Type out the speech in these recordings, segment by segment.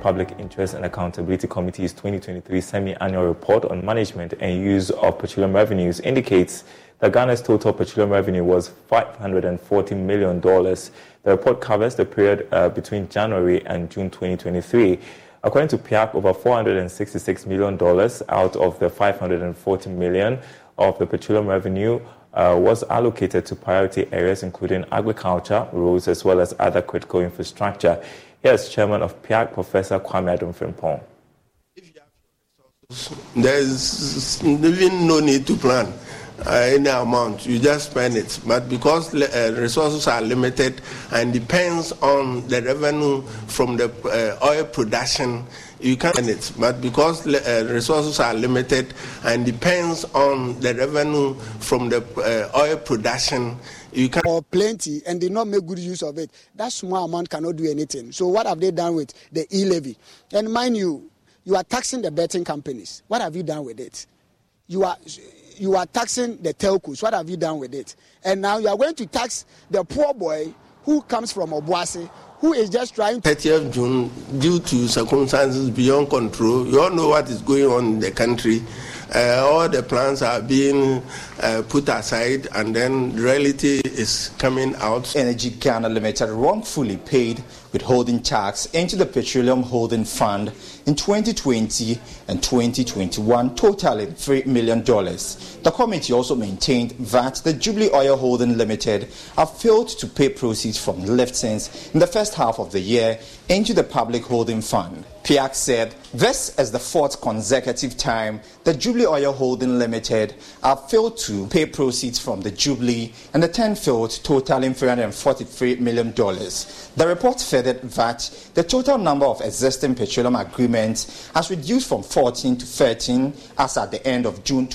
Public Interest and Accountability Committee's 2023 semi-annual report on management and use of petroleum revenues indicates that Ghana's total petroleum revenue was $540 million. The report covers the period uh, between January and June 2023. According to PIAC, over $466 million out of the 540 million of the petroleum revenue uh, was allocated to priority areas including agriculture, roads, as well as other critical infrastructure. Here's Chairman of PIAC, Professor Kwame Adom There's even no need to plan uh, any amount, you just spend it. But because uh, resources are limited and depends on the revenue from the uh, oil production, you can't spend it. But because uh, resources are limited and depends on the revenue from the uh, oil production, you can or plenty and they not make good use of it. That small amount cannot do anything. So what have they done with the e-levy? And mind you, you are taxing the betting companies. What have you done with it? You are you are taxing the telcos. What have you done with it? And now you are going to tax the poor boy who comes from Obuasi, who is just trying 30th June, due to circumstances beyond control, you all know what is going on in the country. Uh, all the plans are being uh, put aside, and then reality is coming out. Energy Ghana Limited wrongfully paid withholding tax into the Petroleum Holding Fund in 2020 and 2021, totaling $3 million. The committee also maintained that the Jubilee Oil Holding Limited have failed to pay proceeds from liftings in the first half of the year into the Public Holding Fund. PIAC said this is the fourth consecutive time the Jubilee Oil Holding Limited have failed to pay proceeds from the Jubilee and the 10 failed, totaling $343 million. The report furthered that the total number of existing petroleum agreements has reduced from 14 to 13 as at the end of June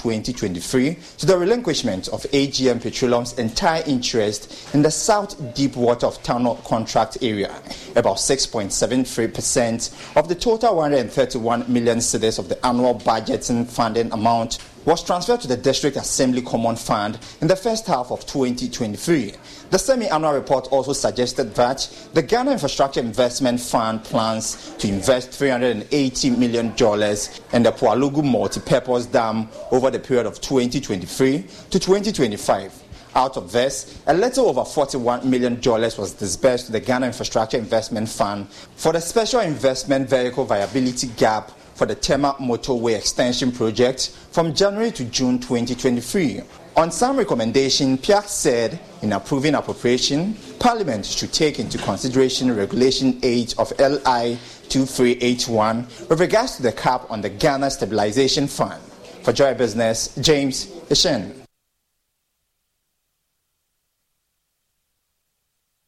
2023 to the relinquishment of AGM Petroleum's entire interest in the South Deepwater of Tano contract area. About 6.73% of the total 131 million cedis of the annual budgeting funding amount was transferred to the District Assembly Common Fund in the first half of 2023. The semi-annual report also suggested that the Ghana Infrastructure Investment Fund plans to invest $380 million in the Pwalugu multi-purpose dam over the period of 2023 to 2025. Out of this, a little over $41 million was disbursed to the Ghana Infrastructure Investment Fund for the Special Investment Vehicle Viability Gap for the Tema Motorway Extension Project from January to June 2023. On some recommendation, PIAC said in approving appropriation, Parliament should take into consideration Regulation 8 of LI 2381 with regards to the cap on the Ghana Stabilization Fund. For Joy Business, James Ishen.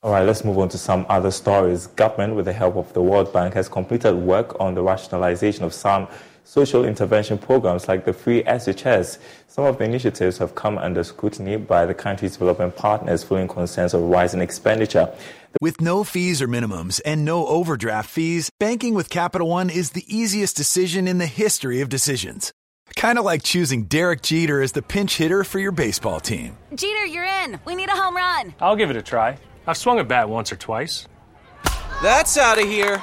All right, let's move on to some other stories. Government, with the help of the World Bank, has completed work on the rationalization of some social intervention programs like the free SHS. Some of the initiatives have come under scrutiny by the country's development partners following concerns of rising expenditure. With no fees or minimums and no overdraft fees, banking with Capital One is the easiest decision in the history of decisions. Kind of like choosing Derek Jeter as the pinch hitter for your baseball team. Jeter, you're in. We need a home run. I'll give it a try. I've swung a bat once or twice. That's out of here.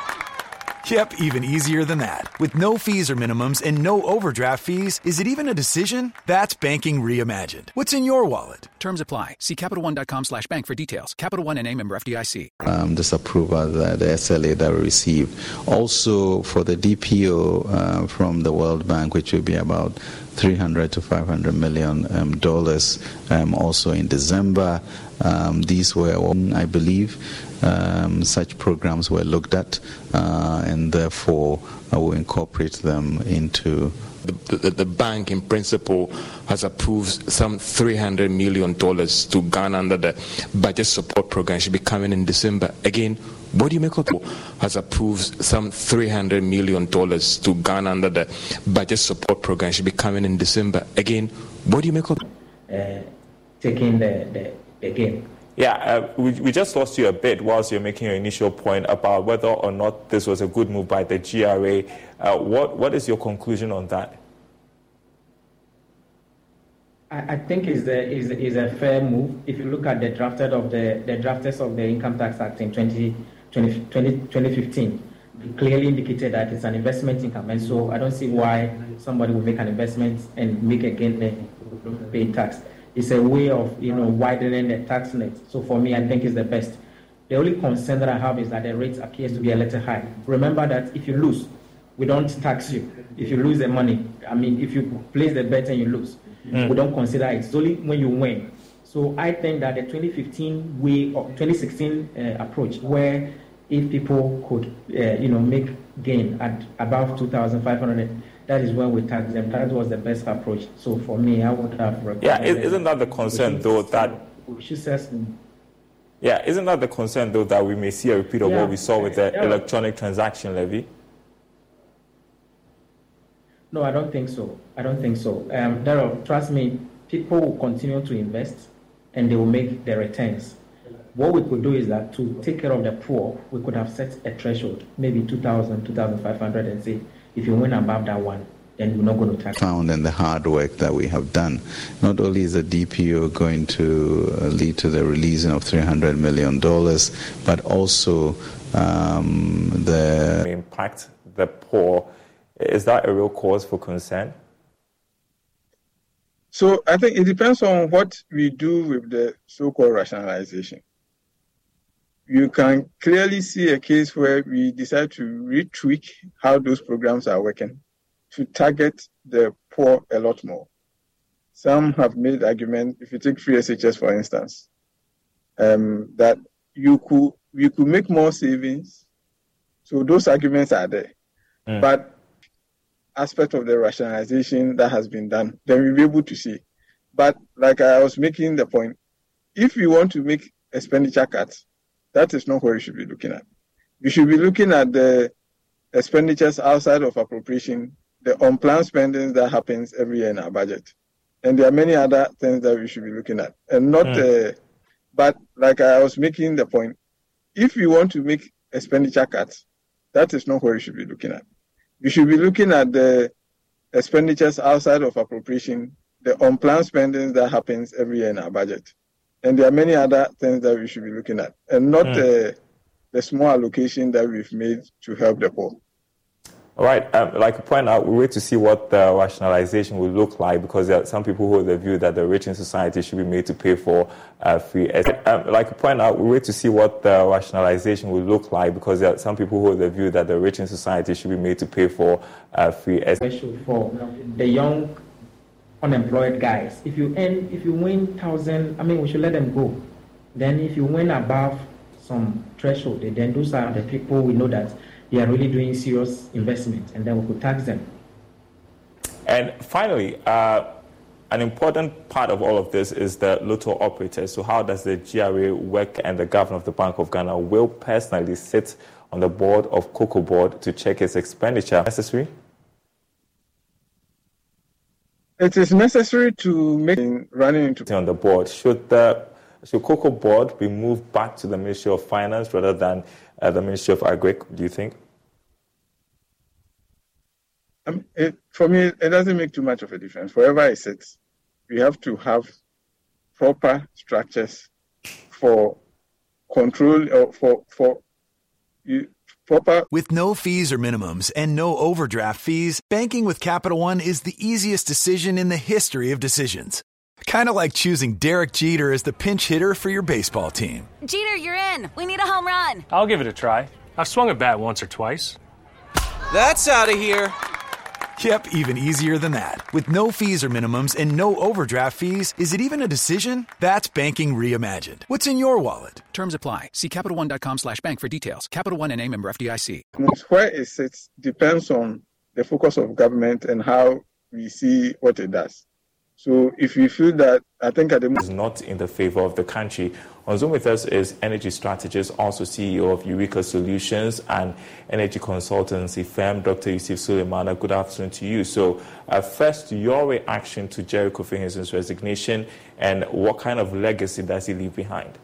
Yep, even easier than that. With no fees or minimums and no overdraft fees, is it even a decision? That's banking reimagined. What's in your wallet? Terms apply. See CapitalOne.com slash bank for details. Capital One and a member FDIC. Um, this approval, that the SLA that we received. Also for the DPO uh, from the World Bank, which will be about 300 to 500 million um, dollars um, also in December. Um, these were, I believe, um, such programs were looked at, uh, and therefore I will incorporate them into. The, the, the, bank, in principle, has approved some $300 million to Ghana under the budget support program. It Should be coming in December. Again, what do you make of it? Has approved some $300 million to Ghana under the budget support program. It Should be coming in December. Again, what do you make of it? Uh, taking the, the, game yeah, uh, we, we just lost you a bit whilst you're making your initial point about whether or not this was a good move by the GRA. Uh, what, what is your conclusion on that? I, I think is a, is, is a fair move. If you look at the drafted of the, the drafters of the Income Tax Act in 20, 20, 20, 2015, clearly indicated that it's an investment income, and so I don't see why somebody would make an investment and make again pay tax. It's a way of you know widening the tax net. So for me, I think it's the best. The only concern that I have is that the rate appears to be a little high. Remember that if you lose, we don't tax you. If you lose the money, I mean, if you place the bet and you lose, mm. we don't consider it. It's only when you win. So I think that the 2015 way or 2016 uh, approach, where if people could, uh, you know, make gain at above 2,500, that is when we tax them. That was the best approach. So for me, I would have. recommended. Yeah, isn't that the concern though that? She says. Yeah, isn't that the concern though that we may see a repeat of yeah, what we saw with the yeah. electronic transaction levy? No, I don't think so. I don't think so. Um, trust me, people will continue to invest and they will make their returns. What we could do is that to take care of the poor, we could have set a threshold, maybe 2,000, 2,500, and say, if you win above that one, then we're not going to tax. Found in the hard work that we have done. Not only is the DPO going to uh, lead to the releasing of $300 million, but also um, the impact the poor. Is that a real cause for concern? So I think it depends on what we do with the so-called rationalization. You can clearly see a case where we decide to retweak how those programs are working to target the poor a lot more. Some have made argument, if you take free SHS for instance, um, that you could you could make more savings. So those arguments are there. Mm. But aspect of the rationalization that has been done, then we'll be able to see. But like I was making the point, if we want to make expenditure cuts, that is not what we should be looking at. We should be looking at the expenditures outside of appropriation, the unplanned spending that happens every year in our budget. And there are many other things that we should be looking at. And not, mm. uh, but like I was making the point, if you want to make expenditure cuts, that is not what we should be looking at we should be looking at the expenditures outside of appropriation, the unplanned spending that happens every year in our budget. And there are many other things that we should be looking at, and not mm. uh, the small allocation that we've made to help the poor. All right. Um, like you point out, we wait to see what the rationalization will look like because there are some people who hold the view that the rich in society should be made to pay for uh, free. Um, like you point out, we wait to see what the rationalization will look like because there are some people who hold the view that the rich in society should be made to pay for uh, free. For the young unemployed guys, if you earn, if you win thousand, I mean, we should let them go. Then, if you win above some threshold, then those are the people we know that they are really doing serious investment, and then we could tax them. And finally, uh, an important part of all of this is the lotto operators. So, how does the GRA work? And the governor of the Bank of Ghana will personally sit on the board of Cocoa Board to check its expenditure. Necessary? It is necessary to make running into on the board. Should the should Cocoa Board be moved back to the Ministry of Finance rather than uh, the Ministry of Agric? Do you think? Um, it, for me, it doesn't make too much of a difference. Wherever it sits, we have to have proper structures for control or for for you. With no fees or minimums and no overdraft fees, banking with Capital One is the easiest decision in the history of decisions. Kind of like choosing Derek Jeter as the pinch hitter for your baseball team. Jeter, you're in. We need a home run. I'll give it a try. I've swung a bat once or twice. That's out of here. Yep, even easier than that. With no fees or minimums and no overdraft fees, is it even a decision? That's banking reimagined. What's in your wallet? Terms apply. See CapitalOne.com slash bank for details. Capital One and a member FDIC. Where it sits depends on the focus of government and how we see what it does. So if you feel that, I think at the moment... is not in the favor of the country. On Zoom with us is energy strategist, also CEO of Eureka Solutions and energy consultancy firm, Dr. Yusuf Suleimana. Good afternoon to you. So uh, first, your reaction to Jerry Kofi resignation and what kind of legacy does he leave behind?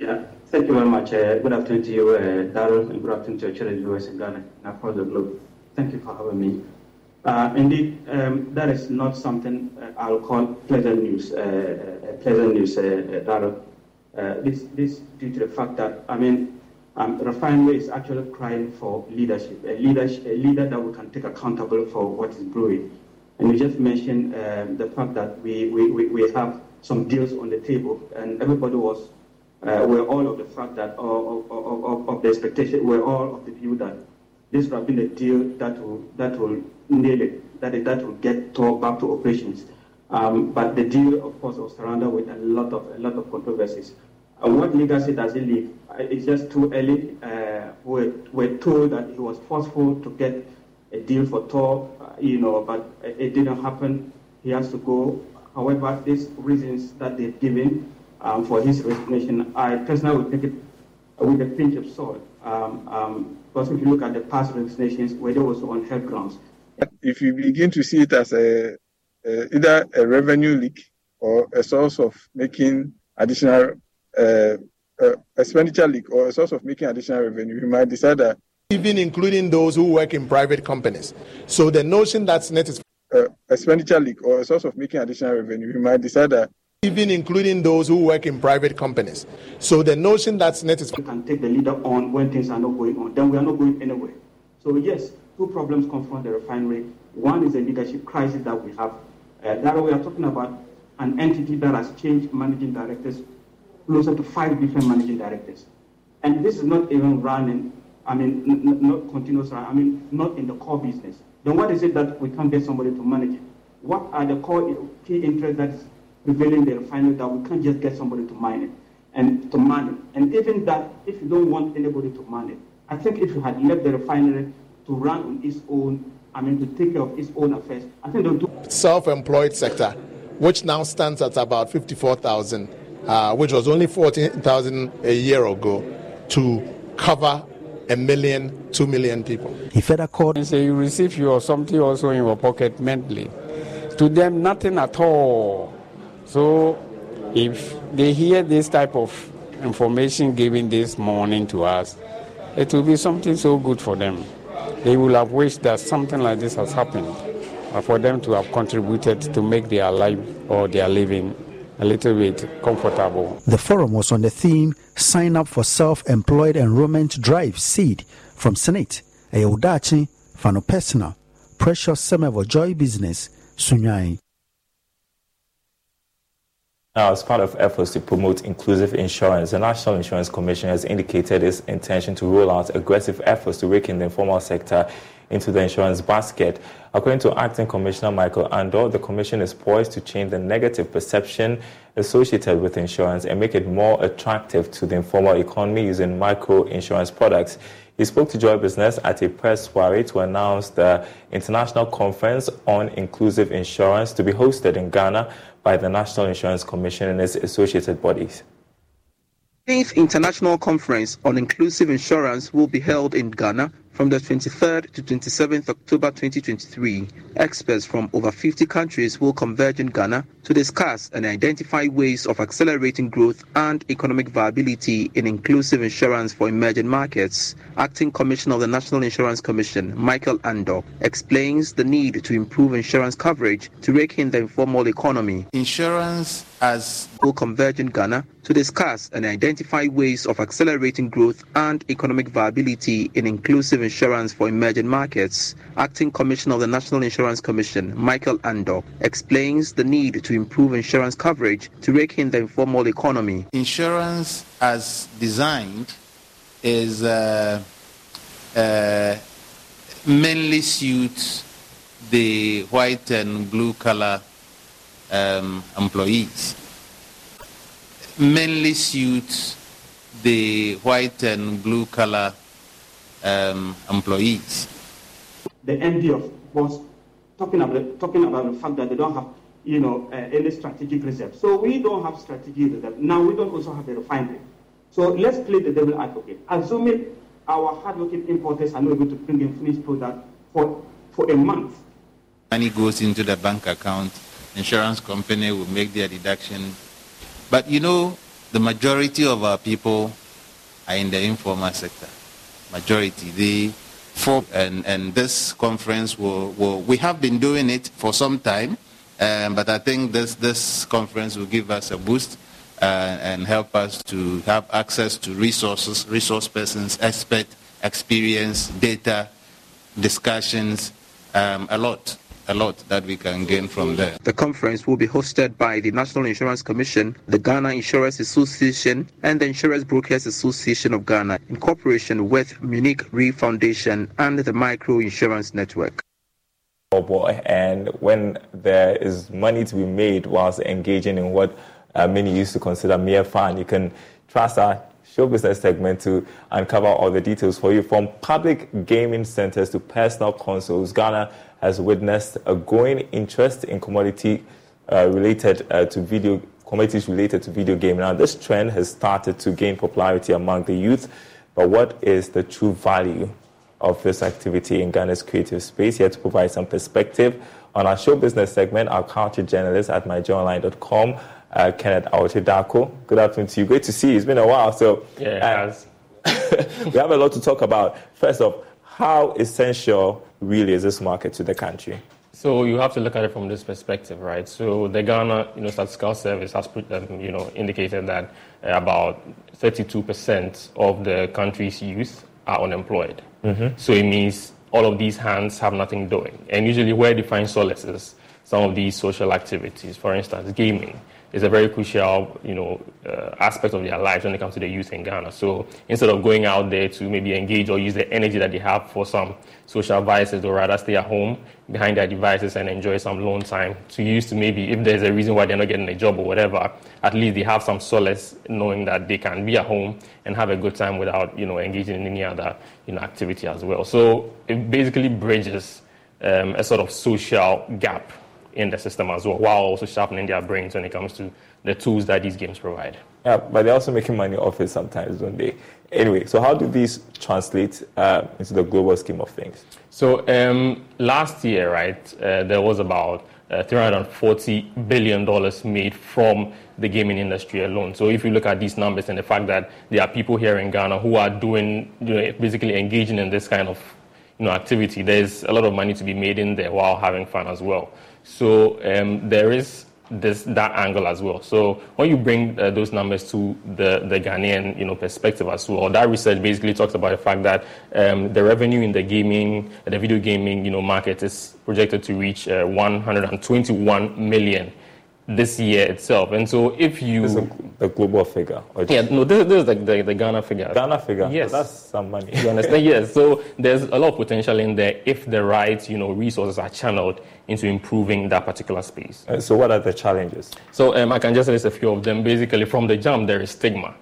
Yeah, thank you very much. Uh, good afternoon to you, uh, Daryl, and good afternoon to your children viewers in Ghana and across the globe. Thank you for having me. Uh, indeed, um, that is not something uh, I'll call pleasant news. Uh, uh pleasant news, uh, uh, this, this due to the fact that I mean, um, refinery is actually crying for leadership, a, leadership, a leader that we can take accountable for what is brewing. And you just mentioned um, the fact that we, we, we have some deals on the table, and everybody was, uh, were all of the fact that, of, of, of, of the expectation, were all of the view that this would have been a deal that will, that will nail that, that will get Tor back to operations. Um, but the deal, of course, was surrounded with a lot of, a lot of controversies. Uh, what legacy does he leave? Uh, it's just too early. Uh, we're, we're told that he was forceful to get a deal for Tor, uh, you know, but it didn't happen. He has to go. However, these reasons that they've given um, for his resignation, I personally would take it with a pinch of salt. Um, um, because if you look at the past resignations, where they were also on health grounds. If you begin to see it as a uh, either a revenue leak or a source of making additional uh, uh, expenditure leak or a source of making additional revenue, you might decide that. Even including those who work in private companies. So the notion that net is uh, expenditure leak or a source of making additional revenue, you might decide that. Even including those who work in private companies. So the notion that net is. We can take the leader on when things are not going on, then we are not going anywhere. So, yes, two problems confront the refinery. One is the leadership crisis that we have. Uh, that we are talking about an entity that has changed managing directors closer to five different managing directors. And this is not even running, I mean, not continuous, I mean, not in the core business. Then what is it that we can't get somebody to manage it? What are the core key interests that is prevailing the refinery that we can't just get somebody to mine it and to man it? And even that, if you don't want anybody to man it, I think if you had left the refinery to run on its own, I mean, to take care of its own affairs, I think they'll do. Self-employed sector, which now stands at about 54,000 uh, which was only 14,000 a year ago, to cover a million, two million people. He further called and say you receive your something also in your pocket mentally. To them, nothing at all. So if they hear this type of information given this morning to us, it will be something so good for them. They will have wished that something like this has happened uh, for them to have contributed to make their life or their living a little bit comfortable. The forum was on the theme Sign Up for Self Employed Enrollment Drive Seed from Senate, Ayaudachi, Fano Personal, Precious Semevo Joy Business, Sunyai. Now, as part of efforts to promote inclusive insurance, the National Insurance Commission has indicated its intention to roll out aggressive efforts to rake the informal sector into the insurance basket. According to Acting Commissioner Michael Andoh, the Commission is poised to change the negative perception associated with insurance and make it more attractive to the informal economy using micro insurance products. He spoke to Joy Business at a press soiree to announce the International Conference on Inclusive Insurance to be hosted in Ghana by the National Insurance Commission and its associated bodies. 10th International Conference on Inclusive Insurance will be held in Ghana from the 23rd to 27th October 2023. Experts from over 50 countries will converge in Ghana to discuss and identify ways of accelerating growth and economic viability in inclusive insurance for emerging markets. Acting Commissioner of the National Insurance Commission, Michael Andoh, explains the need to improve insurance coverage to rake in the informal economy. Insurance as will converge in Ghana to discuss and identify ways of accelerating growth and economic viability in inclusive insurance for emerging markets. Acting Commissioner of the National Insurance Commission, Michael Andoh, explains the need to improve insurance coverage to rake in the informal economy. Insurance as designed is uh, uh, mainly suits the white and blue collar um, employees mainly suits the white and blue collar um, employees. The MD of was talking about talking about the fact that they don't have you know uh, any strategic reserve. So we don't have strategic reserve. Now we don't also have the refinery. So let's play the devil advocate. Assuming our hardworking importers are not able to bring in finished product for for a month. Money goes into the bank account insurance company will make their deduction. But you know, the majority of our people are in the informal sector. Majority. They for and, and this conference will, will we have been doing it for some time, um, but I think this this conference will give us a boost uh, and help us to have access to resources, resource persons, expert experience, data, discussions, um, a lot a lot that we can gain from there. The conference will be hosted by the National Insurance Commission, the Ghana Insurance Association, and the Insurance Brokers Association of Ghana in cooperation with Munich Re Foundation and the Micro Insurance Network. Oh boy, and when there is money to be made whilst engaging in what uh, many used to consider mere fun, you can trust our show business segment to uncover all the details for you. From public gaming centers to personal consoles, Ghana has witnessed a growing interest in commodity uh, related uh, to video commodities related to video gaming. Now, this trend has started to gain popularity among the youth, but what is the true value of this activity in Ghana's creative space? Here to provide some perspective on our show business segment, our culture journalist at myjoyonline.com, uh, Kenneth Awotwe Darko. Good afternoon to you. Great to see you. It's been a while. So, yeah, we have a lot to talk about. First off, how essential really is this market to the country? So you have to look at it from this perspective, right? So the Ghana, you know, Statistical Service has, um, you know, indicated that uh, about 32% of the country's youth are unemployed. Mm-hmm. So it means all of these hands have nothing doing. And usually, where they find solace is some of these social activities, for instance, gaming is a very crucial, you know, uh, aspect of their lives when it comes to the youth in Ghana. So instead of going out there to maybe engage or use the energy that they have for some social vices, they'd rather stay at home behind their devices and enjoy some alone time to use to maybe, if there's a reason why they're not getting a job or whatever, at least they have some solace knowing that they can be at home and have a good time without, you know, engaging in any other, you know, activity as well. So it basically bridges um, a sort of social gap in the system as well, while also sharpening their brains when it comes to the tools that these games provide. Yeah, but they're also making money off it sometimes, don't they? Anyway, so how do these translate uh, into the global scheme of things? So um, last year, right, uh, there was about uh, $340 billion made from the gaming industry alone. So if you look at these numbers and the fact that there are people here in Ghana who are doing, you know, basically engaging in this kind of you know, activity, there's a lot of money to be made in there while having fun as well. So um, there is this that angle as well. So when you bring uh, those numbers to the, the Ghanaian you know perspective as well, that research basically talks about the fact that um, the revenue in the gaming, the video gaming you know market is projected to reach uh, 121 million this year itself. And so if you... This is the global figure. Yeah, no, this, this is the, the, the, Ghana figure. Ghana figure? Yes. So that's some money. You understand? yes. So there's a lot of potential in there if the right, you know, resources are channeled into improving that particular space. Uh, so what are the challenges? So um, I can just list a few of them. Basically, from the jump, there is stigma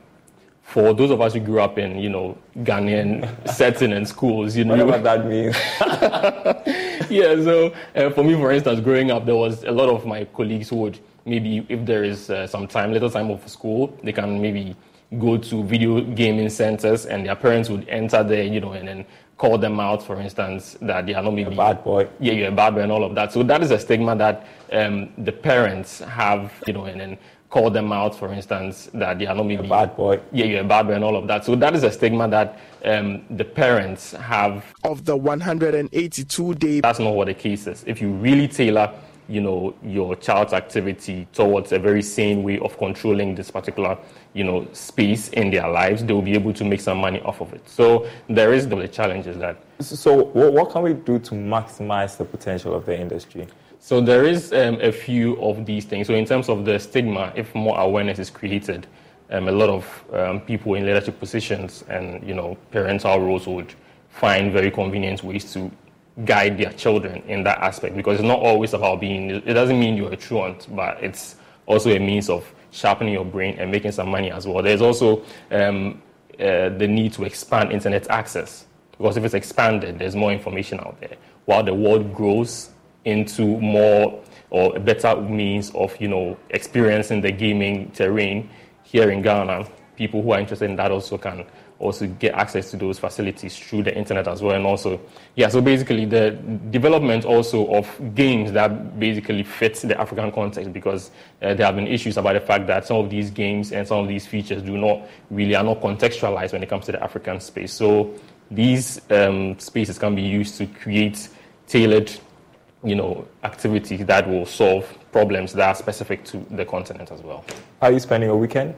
for those of us who grew up in, you know, Ghanaian setting and schools, you know. what that means. yeah, so uh, for me, for instance, growing up, there was a lot of my colleagues who would maybe if there is uh, some time, little time off school, they can maybe go to video gaming centers and their parents would enter there, you know, and then call them out, for instance, that they are not maybe a bad boy. Yeah, you're a bad boy and all of that. So that is a stigma that um, the parents have, you know, and then call them out, for instance, that they are not maybe a bad boy. Yeah, you're a bad boy and all of that. So that is a stigma that um, the parents have. Of the 182 days. That's not what the case is. If you really tailor you know, your child's activity towards a very sane way of controlling this particular, you know, space in their lives, they will be able to make some money off of it. So there is the challenges that. So what can we do to maximize the potential of the industry? So there is um, a few of these things. So in terms of the stigma, if more awareness is created, um, a lot of um, people in leadership positions and you know parental roles would find very convenient ways to guide their children in that aspect because it's not always about being, it doesn't mean you're a truant, but it's also a means of sharpening your brain and making some money as well. There's also um, uh, the need to expand internet access because if it's expanded, there's more information out there. While the world grows into more or a better means of, you know, experiencing the gaming terrain here in Ghana, people who are interested in that also can also get access to those facilities through the internet as well. And also, yeah, so basically the development also of games that basically fit the African context because uh, there have been issues about the fact that some of these games and some of these features do not really are not contextualized when it comes to the African space. So these um, spaces can be used to create tailored you know, activity that will solve problems that are specific to the continent as well. Are you spending your weekend?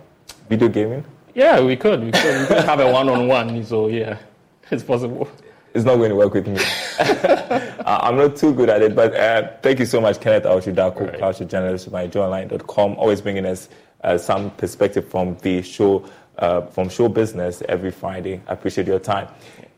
Video gaming? Yeah, we could. We could, we could have a one-on-one. So yeah, it's possible. It's not going to work with me. I'm not too good at it, but uh, thank you so much, Kenneth Awotwe Darko, right. culture journalist myjoyonline.com, always bringing us uh, some perspective from the show, uh, from show business every Friday. I appreciate your time.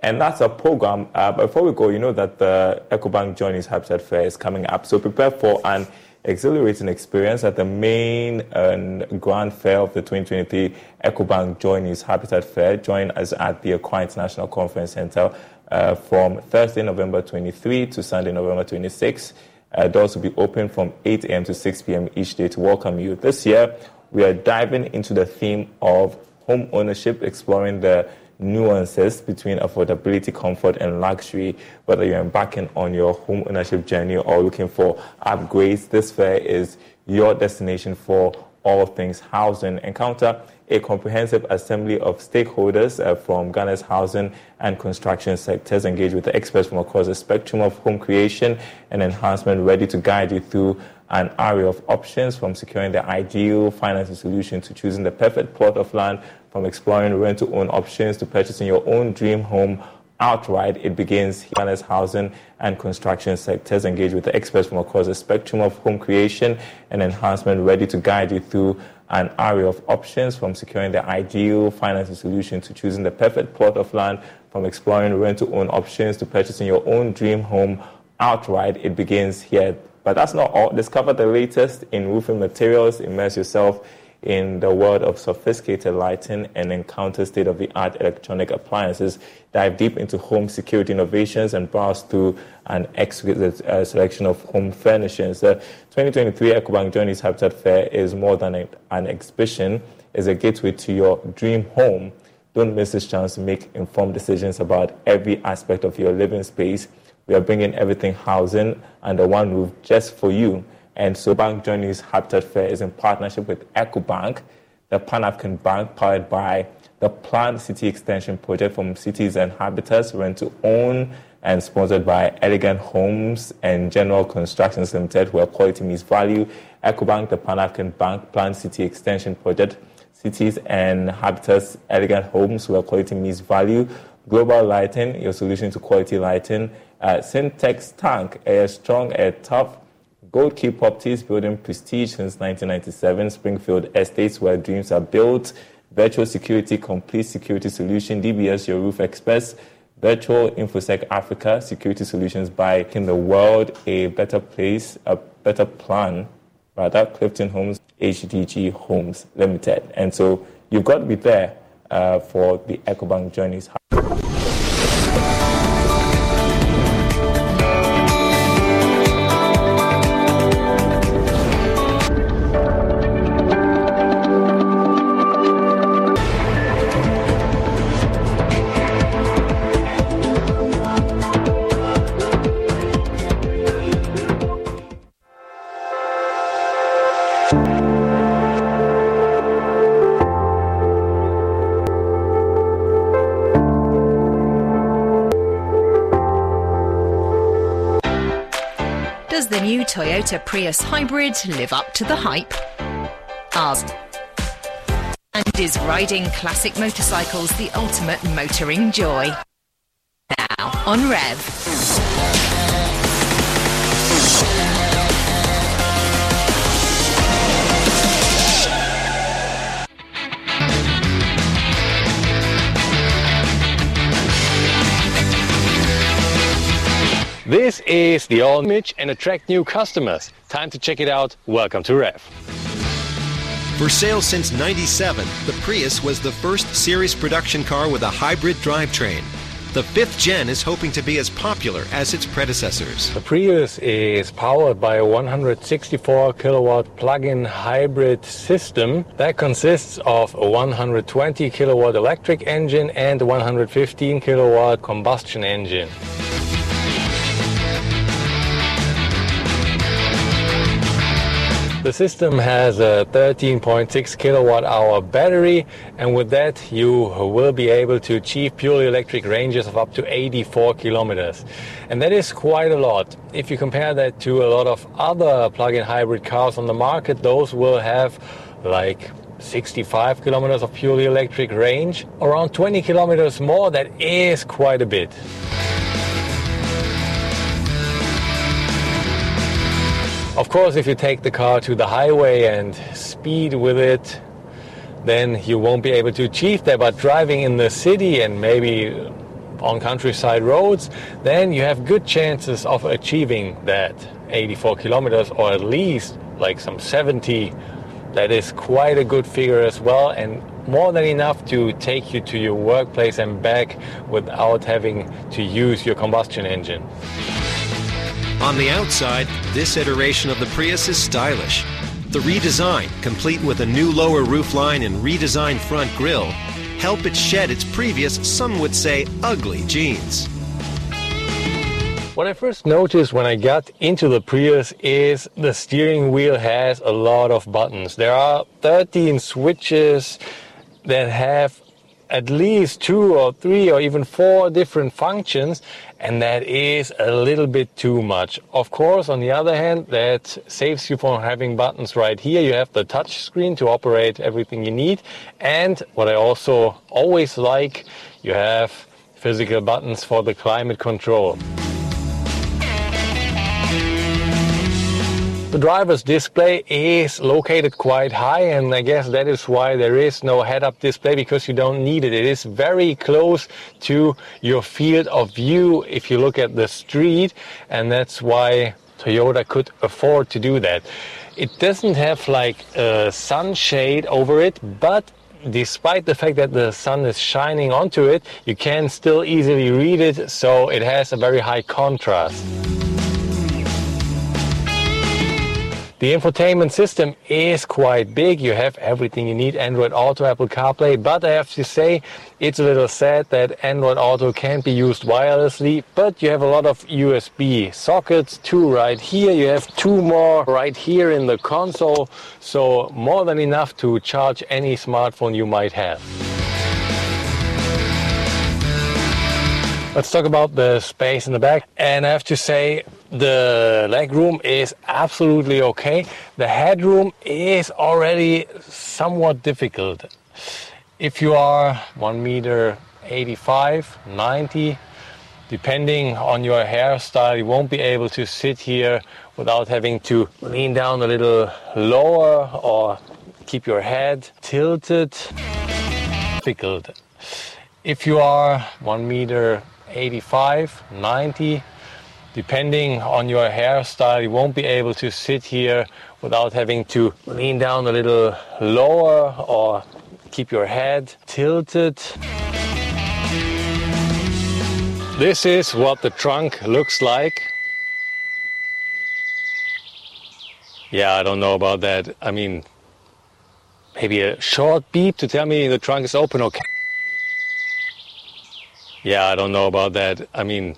And that's our program. Uh, before we go, you know that the EcoBank JoyNews Habitat Fair is coming up. So prepare for an exhilarating experience at the main and grand fair of the 2023 EcoBank JoyNews Habitat Fair. Join us at the Accra International Conference Center uh, from Thursday, November 23 to Sunday, November 26. Uh, doors will be open from 8 a.m. to 6 p.m. each day to welcome you. This year, we are diving into the theme of home ownership, exploring the nuances between affordability, comfort, and luxury, whether you're embarking on your home ownership journey or looking for upgrades. This fair is your destination for all things housing. Encounter a comprehensive assembly of stakeholders uh, from Ghana's housing and construction sectors, engage with experts from across the spectrum of home creation and enhancement, ready to guide you through an array of options from securing the ideal financing solution to choosing the perfect plot of land from exploring rent to own options to purchasing your own dream home outright. It begins Ghana's housing and construction sectors. Engage with the experts from across the spectrum of home creation and enhancement, ready to guide you through an array of options from securing the ideal financing solution to choosing the perfect plot of land, from exploring rent to own options to purchasing your own dream home outright. It begins here. But that's not all. Discover the latest in roofing materials. Immerse yourself in the world of sophisticated lighting and encounter state of the art electronic appliances, dive deep into home security innovations, and browse through an exquisite uh, selection of home furnishings. The 2023 EcoBank JoyNews Habitat Fair is more than a, an exhibition, it's a gateway to your dream home. Don't miss this chance to make informed decisions about every aspect of your living space. We are bringing everything housing under one roof just for you. And so Bank JoyNews Habitat Fair is in partnership with EcoBank, the Pan-African bank powered by the Planned City Extension Project from Cities and Habitats, rent to own, and sponsored by Elegant Homes and General Constructions Limited, where quality meets value. EcoBank, the Pan-African Bank, Planned City Extension Project, Cities and Habitats, Elegant Homes, where quality meets value. Global Lighting, your solution to quality lighting. Uh, Syntex Tank, a strong, a tough, Gold Key Properties building prestige since 1997. Springfield Estates, where dreams are built. Virtual Security, complete security solution. DBS, your roof experts. Virtual InfoSec Africa, security solutions by making the world a better place, a better plan, rather. Clifton Homes, HDG Homes Limited. And so you've got to be there uh, for the EcoBank JoyNews. Toyota Prius hybrid live up to the hype? Ours. And is riding classic motorcycles the ultimate motoring joy? Now on Rev. This is the all image and attract new customers. Time to check it out. Welcome to Rev. For sale since 97, the Prius was the first series production car with a hybrid drivetrain. The fifth gen is hoping to be as popular as its predecessors. The Prius is powered by a 164 kilowatt plug-in hybrid system that consists of a 120 kilowatt electric engine and a 115 kilowatt combustion engine. The system has a 13.6 kilowatt hour battery, and with that, you will be able to achieve purely electric ranges of up to 84 kilometers. And that is quite a lot. If you compare that to a lot of other plug in hybrid cars on the market, those will have like 65 kilometers of purely electric range, around 20 kilometers more. That is quite a bit. Of course, if you take the car to the highway and speed with it, then you won't be able to achieve that. But driving in the city and maybe on countryside roads, then you have good chances of achieving that 84 kilometers or at least like some 70. That is quite a good figure as well and more than enough to take you to your workplace and back without having to use your combustion engine. On the outside, this iteration of the Prius is stylish. The redesign, complete with a new lower roofline and redesigned front grille, help it shed its previous, some would say, ugly genes. What I first noticed when I got into the Prius is the steering wheel has a lot of buttons. There are 13 switches that have at least two or three or even four different functions and that is a little bit too much. Of course, on the other hand, that saves you from having buttons right here. You have the touch screen to operate everything you need. And what I also always like, you have physical buttons for the climate control. The driver's display is located quite high and I guess that is why there is no head-up display because you don't need it. It is very close to your field of view if you look at the street and that's why Toyota could afford to do that. It doesn't have like a sunshade over it, but despite the fact that the sun is shining onto it, you can still easily read it, so it has a very high contrast. The infotainment system is quite big. You have everything you need Android Auto, Apple CarPlay, but I have to say it's a little sad that Android Auto can't be used wirelessly, but you have a lot of USB sockets, two right here. You have two more right here in the console, so more than enough to charge any smartphone you might have. Let's talk about the space in the back. And I have to say, the leg room is absolutely okay. The headroom is already somewhat difficult. If you are 1 meter 85, 90, depending on your hairstyle, you won't be able to sit here without having to lean down a little lower or keep your head tilted. Difficult. If you are 1 meter 85, 90. Depending on your hairstyle, you won't be able to sit here without having to lean down a little lower or keep your head tilted. This is what the trunk looks like. Yeah, I don't know about that. I mean, maybe a short beep to tell me the trunk is open, okay? Yeah, I don't know about that. I mean,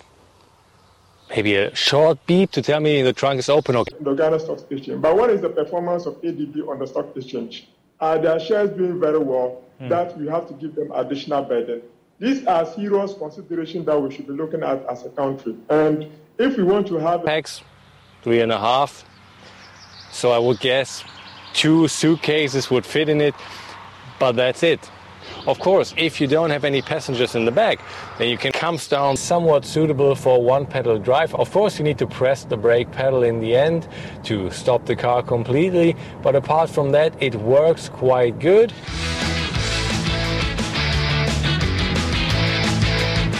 maybe a short beep to tell me the trunk is open. Okay. The Ghana Stock Exchange. But what is the performance of ADB on the stock exchange? Are their shares doing very well hmm. that we have to give them additional burden? These are serious considerations that we should be looking at as a country. And if we want to have X, three and a half. So I would guess two suitcases would fit in it, but that's it. Of course, if you don't have any passengers in the back, then you can come down somewhat suitable for one pedal drive. Of course, you need to press the brake pedal in the end to stop the car completely, but apart from that, it works quite good.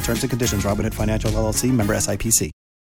terms and conditions. Robinhood Financial LLC member SIPC.